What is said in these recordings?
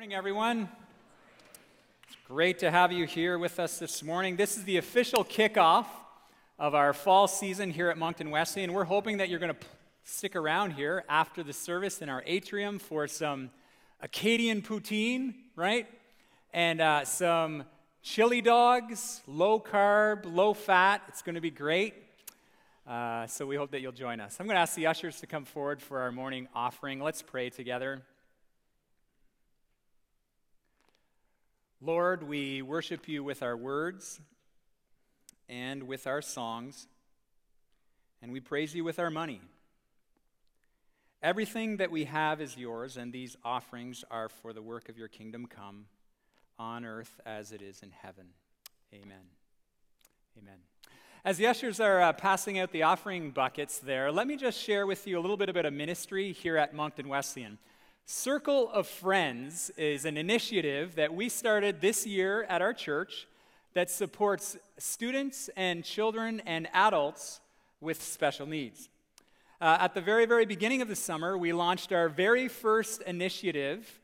morning, everyone. It's great to have you here with us this morning. This is the official kickoff of our fall season here at Moncton Wesley, and We're hoping that you're going to stick around here after the service in our atrium for some Acadian poutine, right? And uh, some chili dogs, low carb, low fat. It's going to be great. Uh, so we hope that you'll join us. I'm going to ask the ushers to come forward for our morning offering. Let's pray together. Lord, we worship you with our words and with our songs, and we praise you with our money. Everything that we have is yours, and these offerings are for the work of your kingdom come on earth as it is in heaven. Amen. Amen. As the ushers are uh, passing out the offering buckets there, let me just share with you a little bit about a ministry here at Moncton Wesleyan. Circle of Friends is an initiative that we started this year at our church that supports students and children and adults with special needs. Uh, at the very, very beginning of the summer, we launched our very first initiative,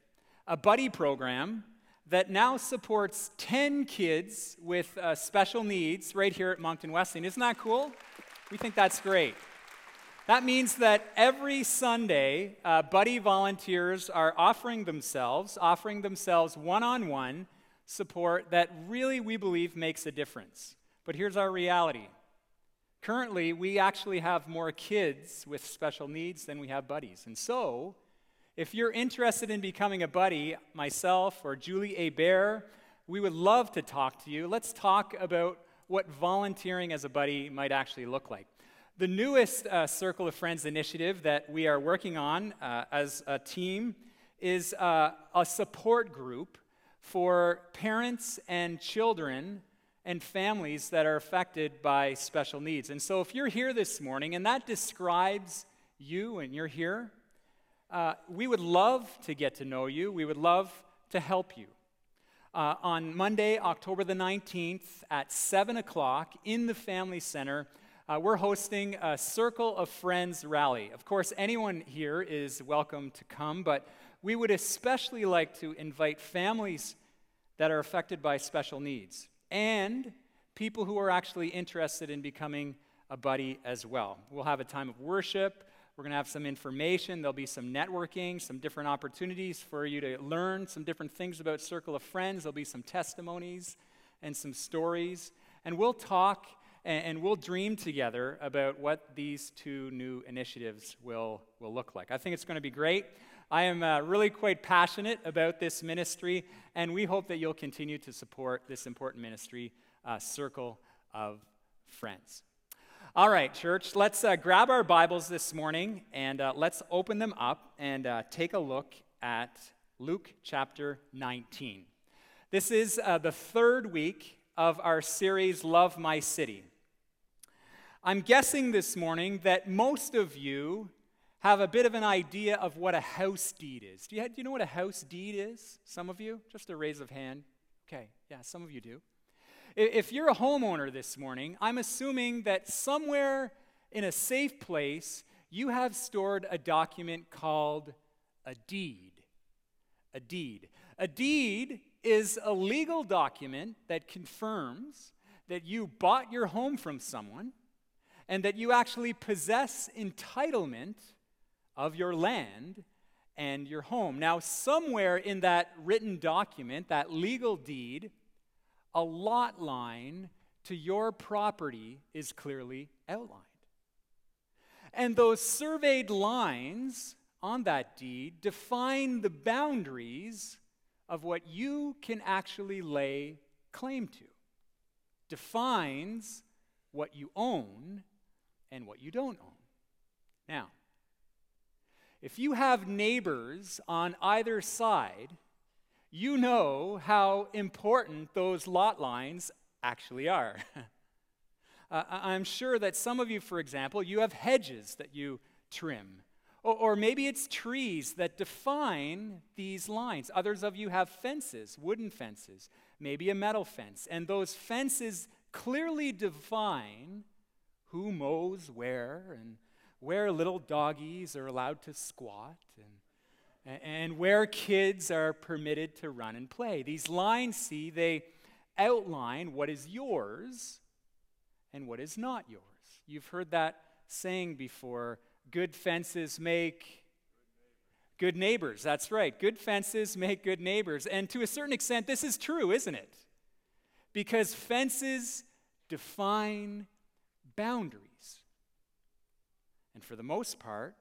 a buddy program that now supports 10 kids with uh, special needs right here at Moncton Wesleyan. Isn't that cool? We think that's great. That means that every Sunday, uh, buddy volunteers are offering themselves, offering themselves one on one support that really we believe makes a difference. But here's our reality currently, we actually have more kids with special needs than we have buddies. And so, if you're interested in becoming a buddy, myself or Julie A. Bear, we would love to talk to you. Let's talk about what volunteering as a buddy might actually look like. The newest uh, Circle of Friends initiative that we are working on uh, as a team is uh, a support group for parents and children and families that are affected by special needs. And so, if you're here this morning and that describes you and you're here, uh, we would love to get to know you. We would love to help you. Uh, on Monday, October the 19th at 7 o'clock in the Family Center, uh, we're hosting a Circle of Friends rally. Of course, anyone here is welcome to come, but we would especially like to invite families that are affected by special needs and people who are actually interested in becoming a buddy as well. We'll have a time of worship. We're going to have some information. There'll be some networking, some different opportunities for you to learn some different things about Circle of Friends. There'll be some testimonies and some stories. And we'll talk and, and we'll dream together about what these two new initiatives will, will look like. I think it's going to be great. I am uh, really quite passionate about this ministry, and we hope that you'll continue to support this important ministry, uh, Circle of Friends. All right, church, let's uh, grab our Bibles this morning and uh, let's open them up and uh, take a look at Luke chapter 19. This is uh, the third week of our series, Love My City. I'm guessing this morning that most of you have a bit of an idea of what a house deed is. Do you, do you know what a house deed is? Some of you? Just a raise of hand. Okay, yeah, some of you do. If you're a homeowner this morning, I'm assuming that somewhere in a safe place, you have stored a document called a deed. A deed. A deed is a legal document that confirms that you bought your home from someone and that you actually possess entitlement of your land and your home. Now, somewhere in that written document, that legal deed, a lot line to your property is clearly outlined. And those surveyed lines on that deed define the boundaries of what you can actually lay claim to, defines what you own and what you don't own. Now, if you have neighbors on either side, you know how important those lot lines actually are. uh, I'm sure that some of you, for example, you have hedges that you trim. Or, or maybe it's trees that define these lines. Others of you have fences, wooden fences, maybe a metal fence. And those fences clearly define who mows where and where little doggies are allowed to squat and, and where kids are permitted to run and play. These lines, see, they outline what is yours and what is not yours. You've heard that saying before good fences make good neighbors. That's right. Good fences make good neighbors. And to a certain extent, this is true, isn't it? Because fences define boundaries. And for the most part,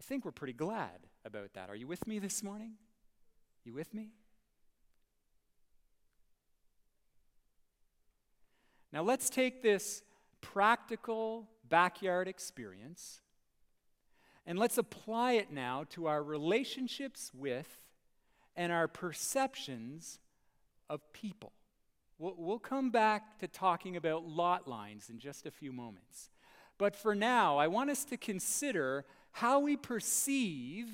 I think we're pretty glad about that. Are you with me this morning? You with me? Now let's take this practical backyard experience and let's apply it now to our relationships with and our perceptions of people. We'll, come back to talking about lot lines in just a few moments. But for now, I want us to consider how we perceive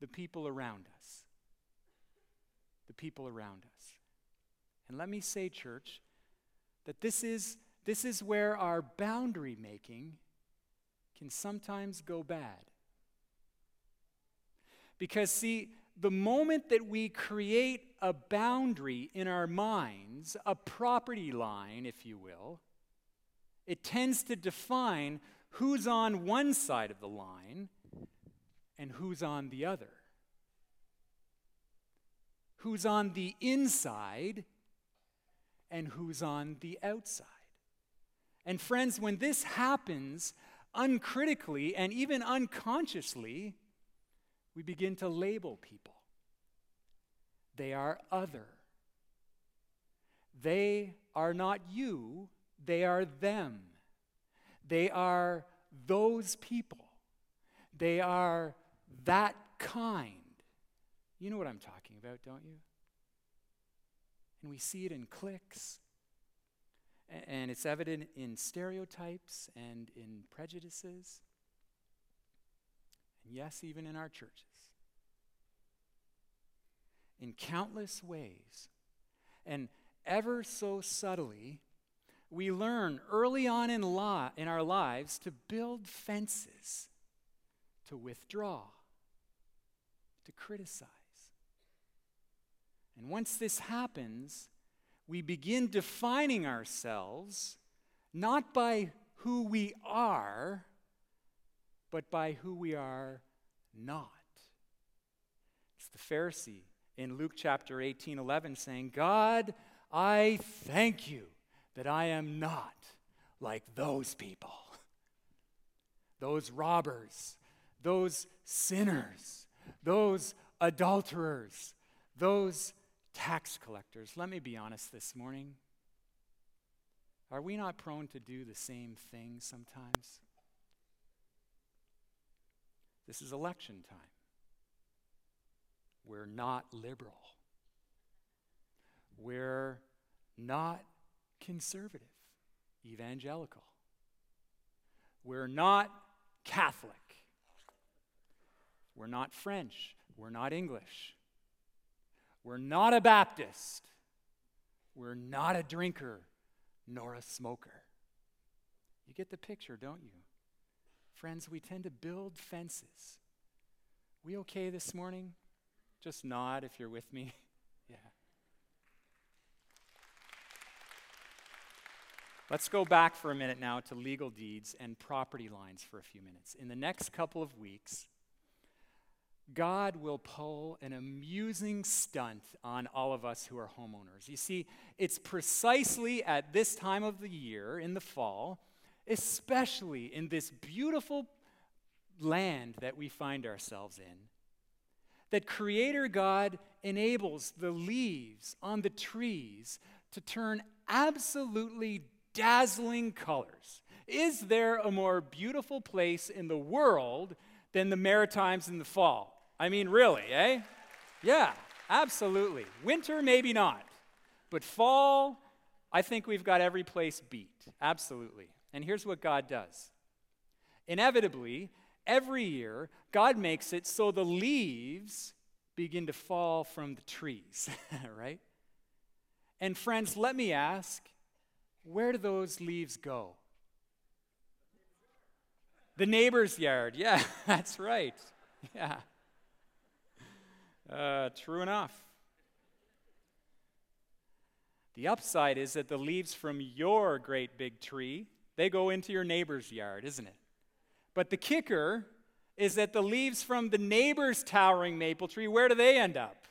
the people around us. The people around us. And let me say, church, that this is, this is where our boundary making can sometimes go bad. Because, see, the moment that we create a boundary in our minds, a property line, if you will, it tends to define who's on one side of the line and who's on the other. Who's on the inside and who's on the outside. And friends, when this happens uncritically and even unconsciously, we begin to label people. They are other. They are not you, they are them. They are those people. They are that kind. You know what I'm talking about, don't you? And we see it in cliques. And it's evident in stereotypes and in prejudices. And yes, even in our churches. In countless ways. And ever so subtly, we learn early on in, li- in our lives to build fences, to withdraw, to criticize. And once this happens, we begin defining ourselves not by who we are, but by who we are not. It's the Pharisee in Luke chapter 18 11 saying, God, I thank you that I am not like those people, those robbers, those sinners, those adulterers, those tax collectors. Let me be honest this morning. Are we not prone to do the same thing sometimes? This is election time. We're not liberal. We're not conservative, evangelical. We're not Catholic. We're not French. We're not English. We're not a Baptist. We're not a drinker nor a smoker. You get the picture, don't you? Friends, we tend to build fences. We okay this morning? Just nod if you're with me. yeah. Let's go back for a minute now to legal deeds and property lines for a few minutes. In the next couple of weeks, God will pull an amusing stunt on all of us who are homeowners. You see, it's precisely at this time of the year, in the fall, especially in this beautiful land that we find ourselves in, that Creator God enables the leaves on the trees to turn absolutely dazzling colors. Is there a more beautiful place in the world than the Maritimes in the fall? I mean, really, eh? Yeah, absolutely. Winter, maybe not. But fall, I think we've got every place beat. Absolutely. And here's what God does inevitably, every year, God makes it so the leaves begin to fall from the trees, right? And friends, let me ask where do those leaves go? The neighbor's yard. Yeah, that's right. Yeah. Uh, true enough. The upside is that the leaves from your great big tree, they go into your neighbor's yard, isn't it? But the kicker is that the leaves from the neighbor's towering maple tree, where do they end up?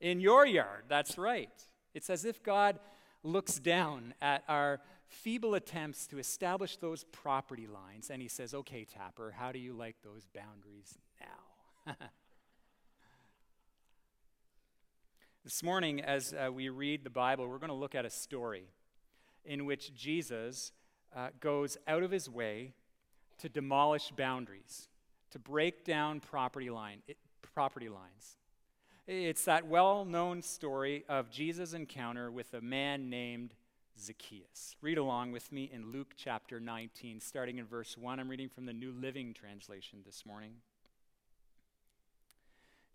In your yard. That's right. It's as if God looks down at our feeble attempts to establish those property lines and he says, Okay, Tapper, how do you like those boundaries now? This morning, as uh, we read the Bible, we're going to look at a story in which Jesus uh, goes out of his way to demolish boundaries, to break down property, line, it, property lines. It's that well known story of Jesus' encounter with a man named Zacchaeus. Read along with me in Luke chapter 19, starting in verse 1. I'm reading from the New Living Translation this morning.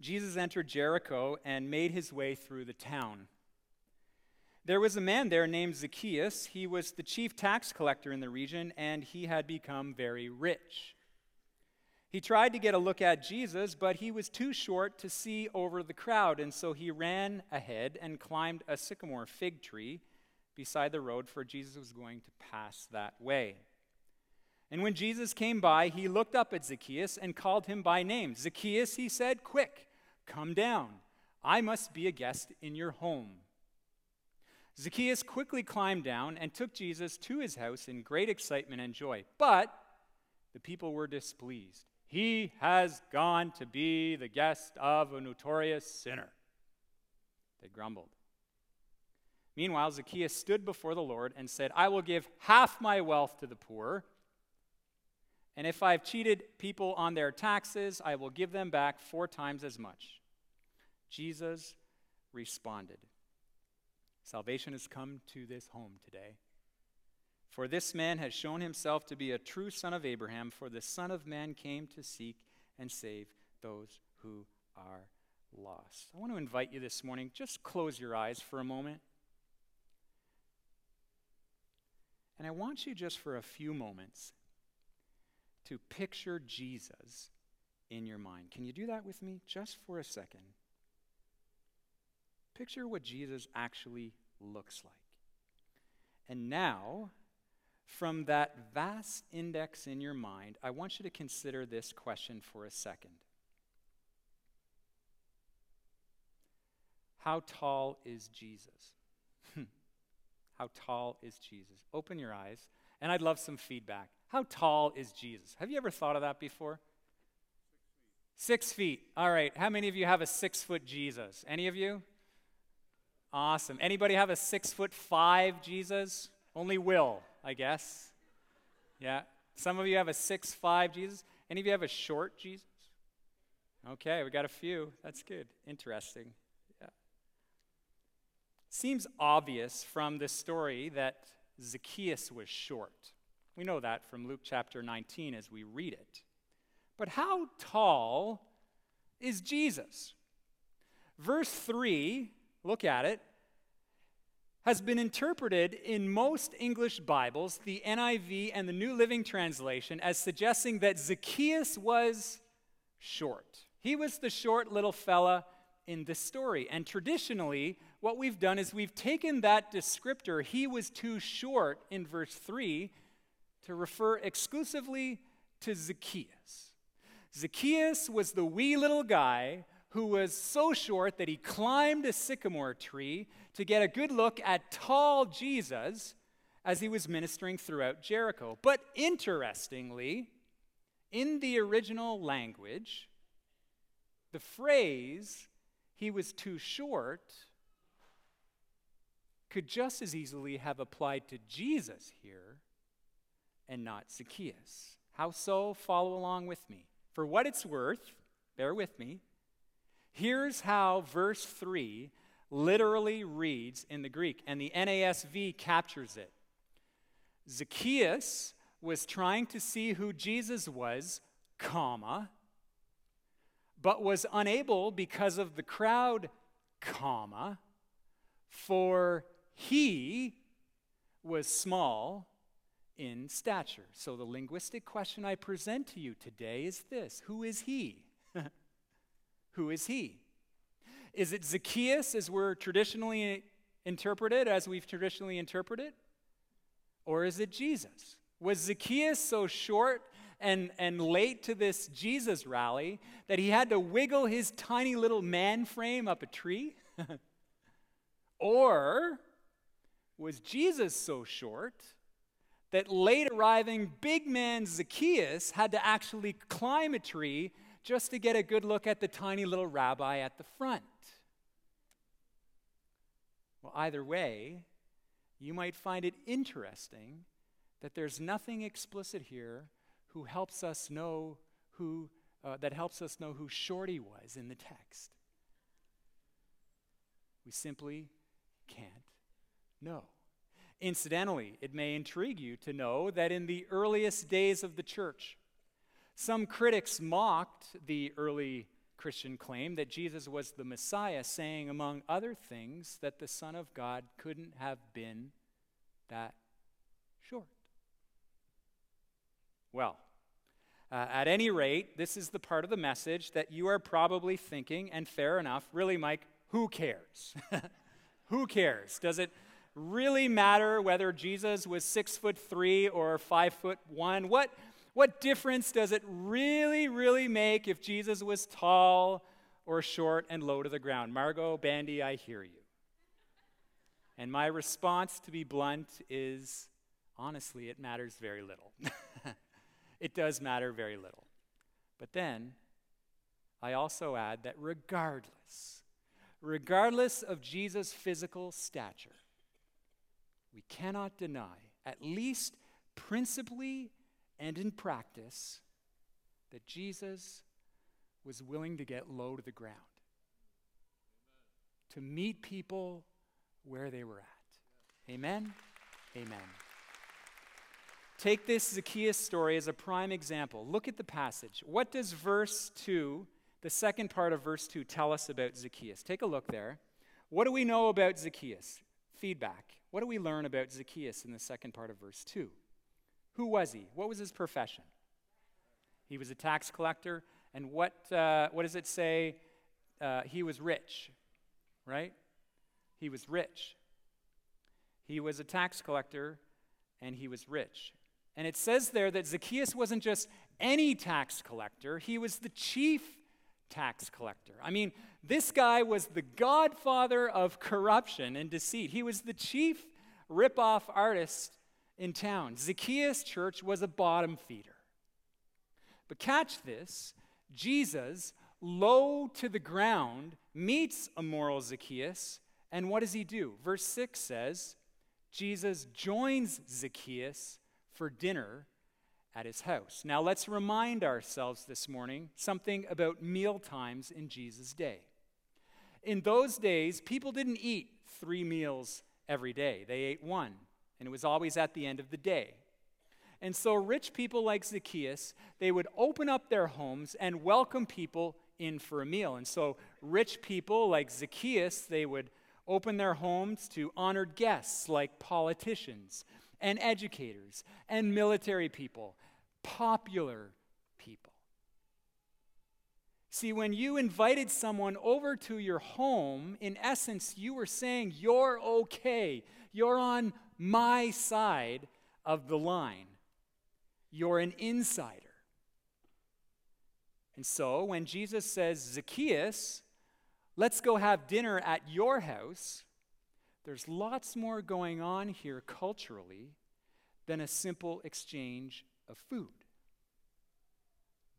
Jesus entered Jericho and made his way through the town. There was a man there named Zacchaeus. He was the chief tax collector in the region, and he had become very rich. He tried to get a look at Jesus, but he was too short to see over the crowd, and so he ran ahead and climbed a sycamore fig tree beside the road, for Jesus was going to pass that way. And when Jesus came by, he looked up at Zacchaeus and called him by name. Zacchaeus, he said, Quick, Come down. I must be a guest in your home. Zacchaeus quickly climbed down and took Jesus to his house in great excitement and joy. But the people were displeased. He has gone to be the guest of a notorious sinner. They grumbled. Meanwhile, Zacchaeus stood before the Lord and said, I will give half my wealth to the poor. And if I've cheated people on their taxes, I will give them back four times as much. Jesus responded Salvation has come to this home today. For this man has shown himself to be a true son of Abraham, for the Son of Man came to seek and save those who are lost. I want to invite you this morning, just close your eyes for a moment. And I want you just for a few moments to picture Jesus in your mind. Can you do that with me just for a second? Picture what Jesus actually looks like. And now, from that vast index in your mind, I want you to consider this question for a second How tall is Jesus? Hmm. How tall is Jesus? Open your eyes, and I'd love some feedback. How tall is Jesus? Have you ever thought of that before? Six feet. Six feet. All right. How many of you have a six foot Jesus? Any of you? Awesome. Anybody have a six foot five Jesus? Only Will, I guess. Yeah. Some of you have a six five Jesus. Any of you have a short Jesus? Okay, we got a few. That's good. Interesting. Yeah. Seems obvious from the story that Zacchaeus was short. We know that from Luke chapter 19 as we read it. But how tall is Jesus? Verse 3, look at it, has been interpreted in most English Bibles, the NIV and the New Living Translation, as suggesting that Zacchaeus was short. He was the short little fella in this story. And traditionally, what we've done is we've taken that descriptor, he was too short in verse 3, to refer exclusively to Zacchaeus. Zacchaeus was the wee little guy who was so short that he climbed a sycamore tree to get a good look at tall Jesus as he was ministering throughout Jericho. But interestingly, in the original language, the phrase, he was too short, could just as easily have applied to Jesus here and not Zacchaeus. How so? Follow along with me. For what it's worth, bear with me. Here's how verse 3 literally reads in the Greek, and the NASB captures it. Zacchaeus was trying to see who Jesus was, comma, but was unable because of the crowd, comma, for he was small in stature. So the linguistic question I present to you today is this Who is he? Who is he? Is it Zacchaeus as we're traditionally interpreted, as we've traditionally interpreted? Or is it Jesus? Was Zacchaeus so short and, and late to this Jesus rally that he had to wiggle his tiny little man frame up a tree? or was Jesus so short that late arriving big man Zacchaeus had to actually climb a tree just to get a good look at the tiny little rabbi at the front? Well, either way, you might find it interesting that there's nothing explicit here who helps us know who uh, that helps us know who Shorty was in the text. We simply can't know. Incidentally, it may intrigue you to know that in the earliest days of the church, some critics mocked the early Christian claim that Jesus was the Messiah, saying, among other things, that the Son of God couldn't have been that short. Well, uh, at any rate, this is the part of the message that you are probably thinking, and fair enough, really, Mike, who cares? who cares? Does it really matter whether Jesus was six foot three or five foot one? What, what difference does it really, really make if Jesus was tall or short and low to the ground? Margot, Bandy, I hear you. And my response, to be blunt, is honestly, it matters very little. it does matter very little. But then, I also add that regardless, regardless of Jesus' physical stature, we cannot deny, at least principally and in practice that Jesus was willing to get low to the ground, to meet people where they were at. Amen? Amen. Take this Zacchaeus story as a prime example. Look at the passage. What does verse 2, the second part of verse 2, tell us about Zacchaeus? Take a look there. What do we know about Zacchaeus? Feedback. What do we learn about Zacchaeus in the second part of verse 2? Who was he? What was his profession? He was a tax collector. And what, uh, what does it say? Uh, he was rich, right? He was rich. He was a tax collector and he was rich. And it says there that Zacchaeus wasn't just any tax collector, he was the chief tax collector. I mean, this guy was the godfather of corruption and deceit. He was the chief ripoff artist in town. Zacchaeus' church was a bottom feeder. But catch this Jesus, low to the ground, meets immoral Zacchaeus, and what does he do? Verse 6 says, Jesus joins Zacchaeus for dinner at his house. Now let's remind ourselves this morning something about meal times in Jesus' day. In those days, people didn't eat three meals every day, they ate one and it was always at the end of the day. And so rich people like Zacchaeus, they would open up their homes and welcome people in for a meal. And so rich people like Zacchaeus, they would open their homes to honored guests like politicians and educators and military people, popular people. See, when you invited someone over to your home, in essence, you were saying, You're okay. You're on my side of the line. You're an insider. And so when Jesus says, Zacchaeus, let's go have dinner at your house, there's lots more going on here culturally than a simple exchange of food.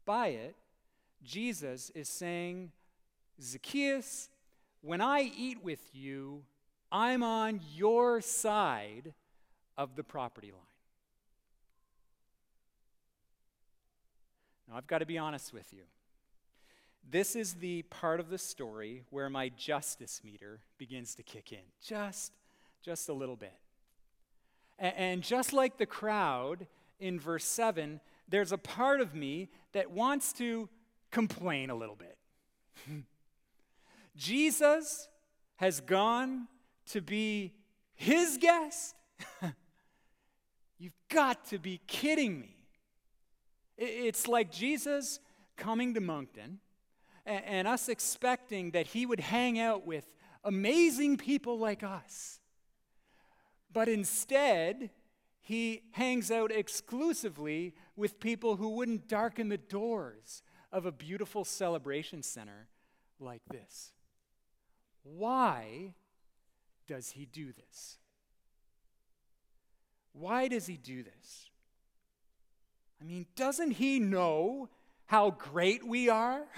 By it, Jesus is saying, Zacchaeus, when I eat with you, I'm on your side of the property line. Now, I've got to be honest with you. This is the part of the story where my justice meter begins to kick in, just, just a little bit. And, and just like the crowd in verse 7, there's a part of me that wants to complain a little bit. Jesus has gone to be his guest? You've got to be kidding me. It's like Jesus coming to Moncton and, and us expecting that he would hang out with amazing people like us. But instead, he hangs out exclusively with people who wouldn't darken the doors of a beautiful celebration center like this. Why does he do this? Why does he do this? I mean, doesn't he know how great we are?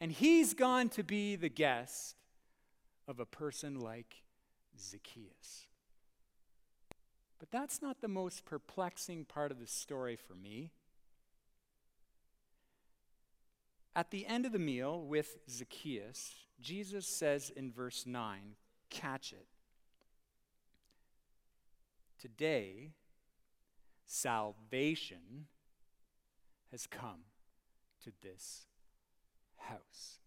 And he's gone to be the guest of a person like Zacchaeus. But that's not the most perplexing part of the story for me. At the end of the meal with Zacchaeus, Jesus says in verse 9, catch it. Today, salvation has come to this house.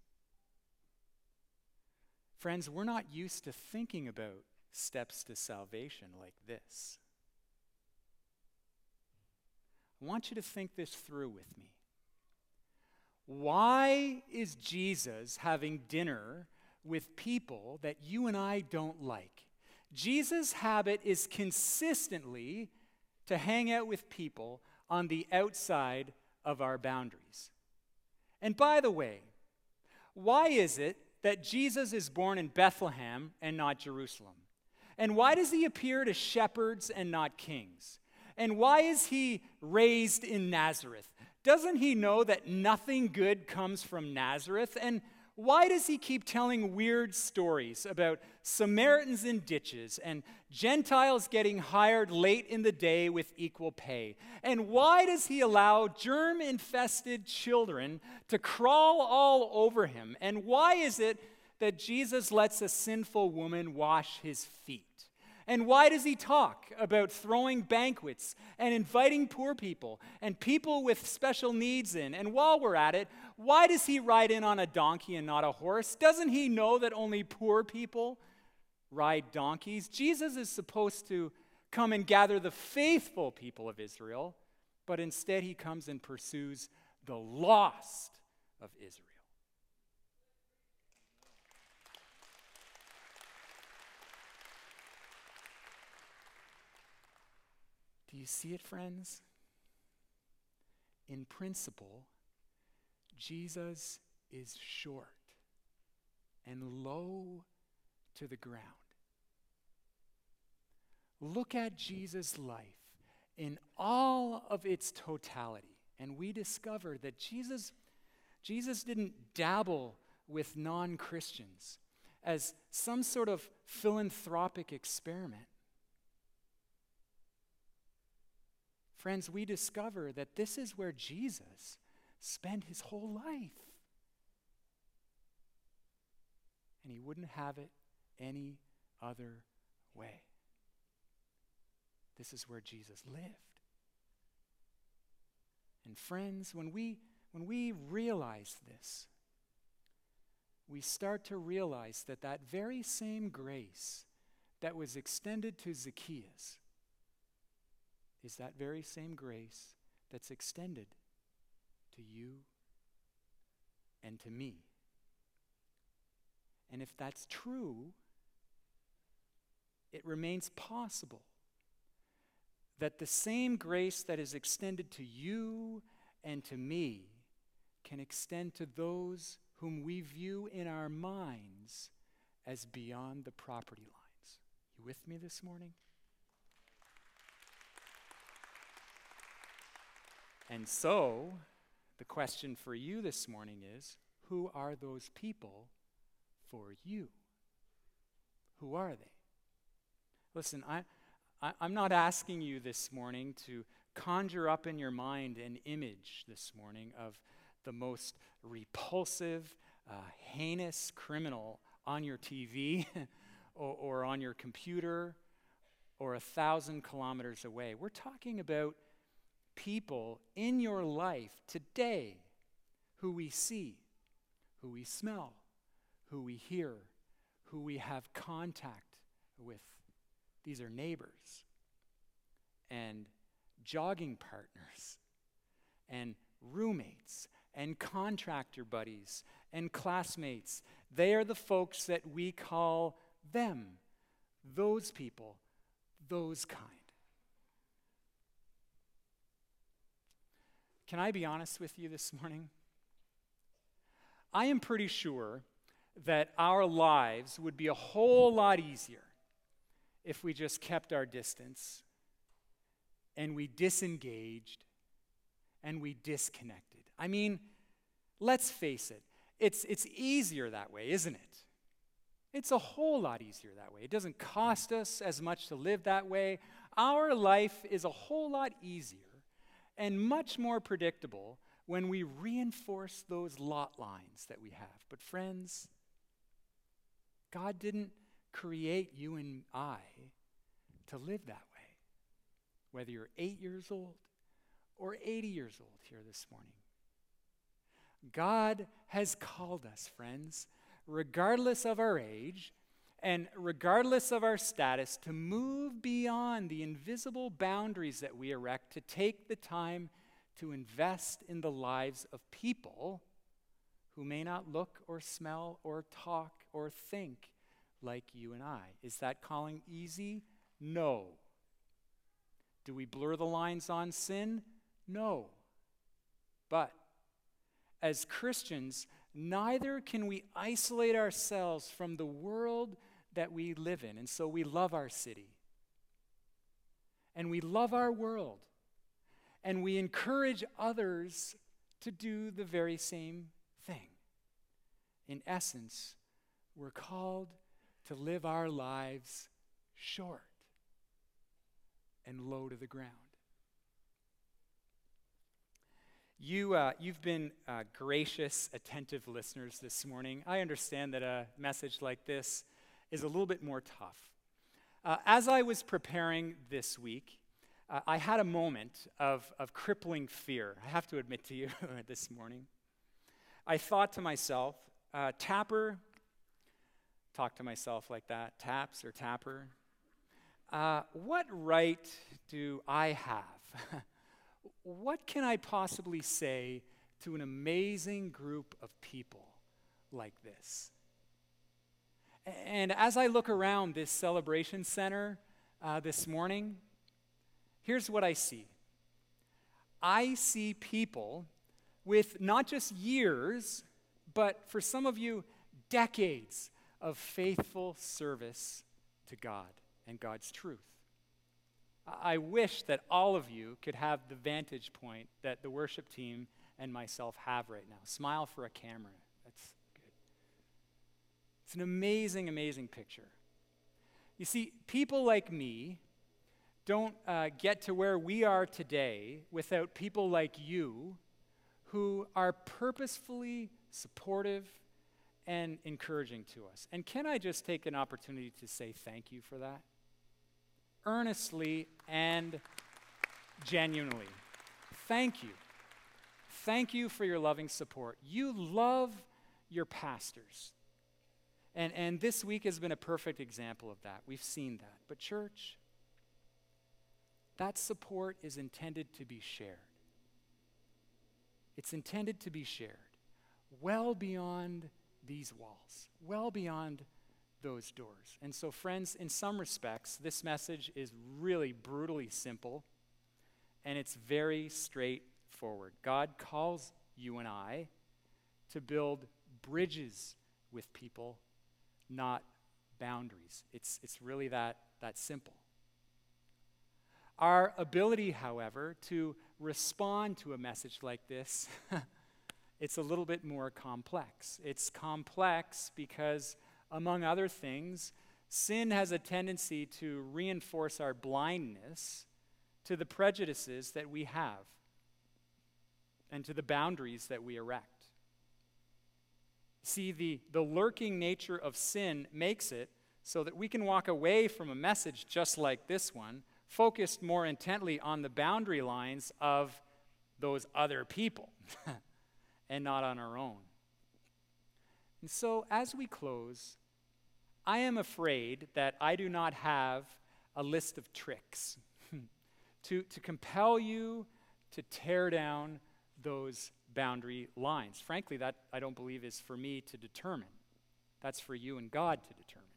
Friends, we're not used to thinking about steps to salvation like this. I want you to think this through with me. Why is Jesus having dinner with people that you and I don't like? Jesus' habit is consistently to hang out with people on the outside of our boundaries. And by the way, why is it that Jesus is born in Bethlehem and not Jerusalem? And why does he appear to shepherds and not kings? And why is he raised in Nazareth? Doesn't he know that nothing good comes from Nazareth? And why does he keep telling weird stories about Samaritans in ditches and Gentiles getting hired late in the day with equal pay? And why does he allow germ infested children to crawl all over him? And why is it that Jesus lets a sinful woman wash his feet? And why does he talk about throwing banquets and inviting poor people and people with special needs in? And while we're at it, why does he ride in on a donkey and not a horse? Doesn't he know that only poor people ride donkeys? Jesus is supposed to come and gather the faithful people of Israel, but instead he comes and pursues the lost of Israel. You see it, friends? In principle, Jesus is short and low to the ground. Look at Jesus' life in all of its totality, and we discover that Jesus, Jesus didn't dabble with non Christians as some sort of philanthropic experiment. Friends, we discover that this is where Jesus spent his whole life. And he wouldn't have it any other way. This is where Jesus lived. And friends, when we when we realize this, we start to realize that that very same grace that was extended to Zacchaeus is that very same grace that's extended to you and to me. And if that's true, it remains possible that the same grace that is extended to you and to me can extend to those whom we view in our minds as beyond the property lines. You with me this morning? And so, the question for you this morning is who are those people for you? Who are they? Listen, I, I, am not asking you this morning to conjure up in your mind an image this morning of the most repulsive, uh, heinous criminal on your TV or, or on your computer or a thousand kilometers away. We're talking about people in your life today who we see, who we smell, who we hear, who we have contact with. These are neighbors and jogging partners and roommates and contractor buddies and classmates. They are the folks that we call them, those people, those kind. Can I be honest with you this morning? I am pretty sure that our lives would be a whole lot easier if we just kept our distance and we disengaged and we disconnected. I mean, let's face it, it's, it's easier that way, isn't it? It's a whole lot easier that way. It doesn't cost us as much to live that way. Our life is a whole lot easier and much more predictable when we reinforce those lot lines that we have. But, friends, God didn't create you and I to live that way. Whether you're eight years old or 80 years old here this morning, God has called us, friends, regardless of our age and regardless of our status, to move beyond the invisible boundaries that we erect, to take the time to invest in the lives of people who may not look or smell or talk or think like you and I. Is that calling easy? No. Do we blur the lines on sin? No. But as Christians, neither can we isolate ourselves from the world that we live in. And so we love our city. And we love our world. And we encourage others to do the very same thing. In essence, we're called to live our lives short and low to the ground. You, uh, you've been uh, gracious, attentive listeners this morning. I understand that a message like this is a little bit more tough. Uh, as I was preparing this week, uh, I had a moment of, of crippling fear, I have to admit to you this morning. I thought to myself, uh, Tapper, talk to myself like that, Taps or Tapper, uh, what right do I have? what can I possibly say to an amazing group of people like this? And as I look around this celebration center uh, this morning, here's what I see I see people with not just years, but for some of you, decades of faithful service to God and God's truth. I wish that all of you could have the vantage point that the worship team and myself have right now. Smile for a camera. It's an amazing, amazing picture. You see, people like me don't uh, get to where we are today without people like you who are purposefully supportive and encouraging to us. And can I just take an opportunity to say thank you for that? earnestly and genuinely. Thank you. Thank you for your loving support. You love your pastors. And, and this week has been a perfect example of that. We've seen that. But, church, that support is intended to be shared. It's intended to be shared well beyond these walls, well beyond those doors. And so, friends, in some respects, this message is really brutally simple and it's very straightforward. God calls you and I to build bridges with people, not boundaries. It's, it's really that, that simple. Our ability, however, to respond to a message like this, it's a little bit more complex. It's complex because among other things, sin has a tendency to reinforce our blindness to the prejudices that we have and to the boundaries that we erect. See, the, the lurking nature of sin makes it so that we can walk away from a message just like this one, focused more intently on the boundary lines of those other people and not on our own. And so, as we close, I am afraid that I do not have a list of tricks to, to compel you to tear down those boundary lines. Frankly, that I don't believe is for me to determine. That's for you and God to determine.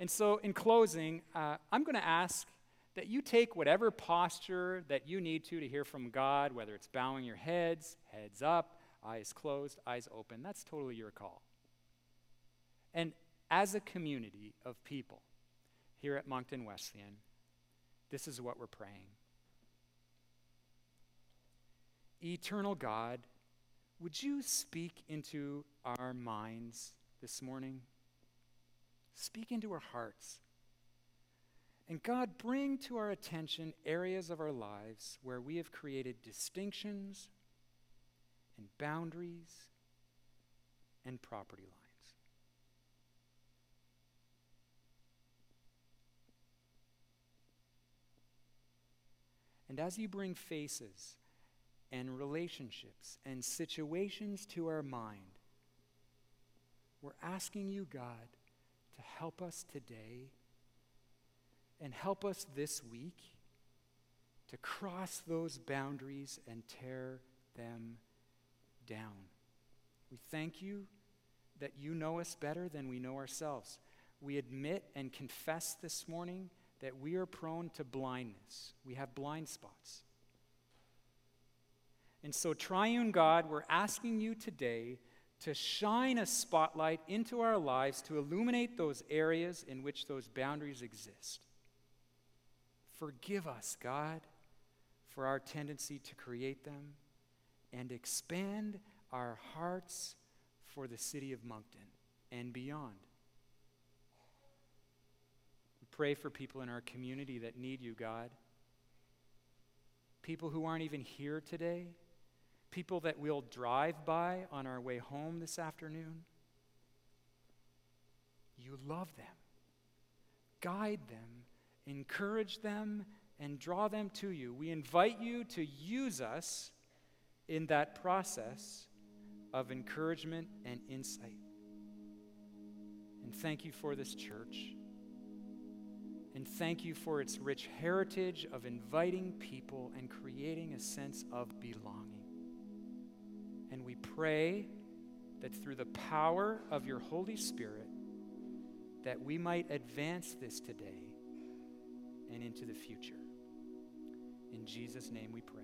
And so, in closing, uh, I'm going to ask that you take whatever posture that you need to to hear from God, whether it's bowing your heads, heads up, eyes closed, eyes open. That's totally your call. And as a community of people here at Moncton Wesleyan, this is what we're praying. Eternal God, would you speak into our minds this morning? Speak into our hearts. And God, bring to our attention areas of our lives where we have created distinctions and boundaries and property lines. And as you bring faces and relationships and situations to our mind, we're asking you, God, to help us today and help us this week to cross those boundaries and tear them down. We thank you that you know us better than we know ourselves. We admit and confess this morning that we are prone to blindness. We have blind spots. And so, triune God, we're asking you today to shine a spotlight into our lives to illuminate those areas in which those boundaries exist. Forgive us, God, for our tendency to create them and expand our hearts for the city of Moncton and beyond. We pray for people in our community that need you, God. People who aren't even here today, people that we'll drive by on our way home this afternoon. You love them, guide them, encourage them, and draw them to you. We invite you to use us in that process of encouragement and insight. And thank you for this church. And thank you for its rich heritage of inviting people and creating a sense of belonging. And we pray that through the power of your Holy Spirit, that we might advance this today and into the future. In Jesus' name we pray.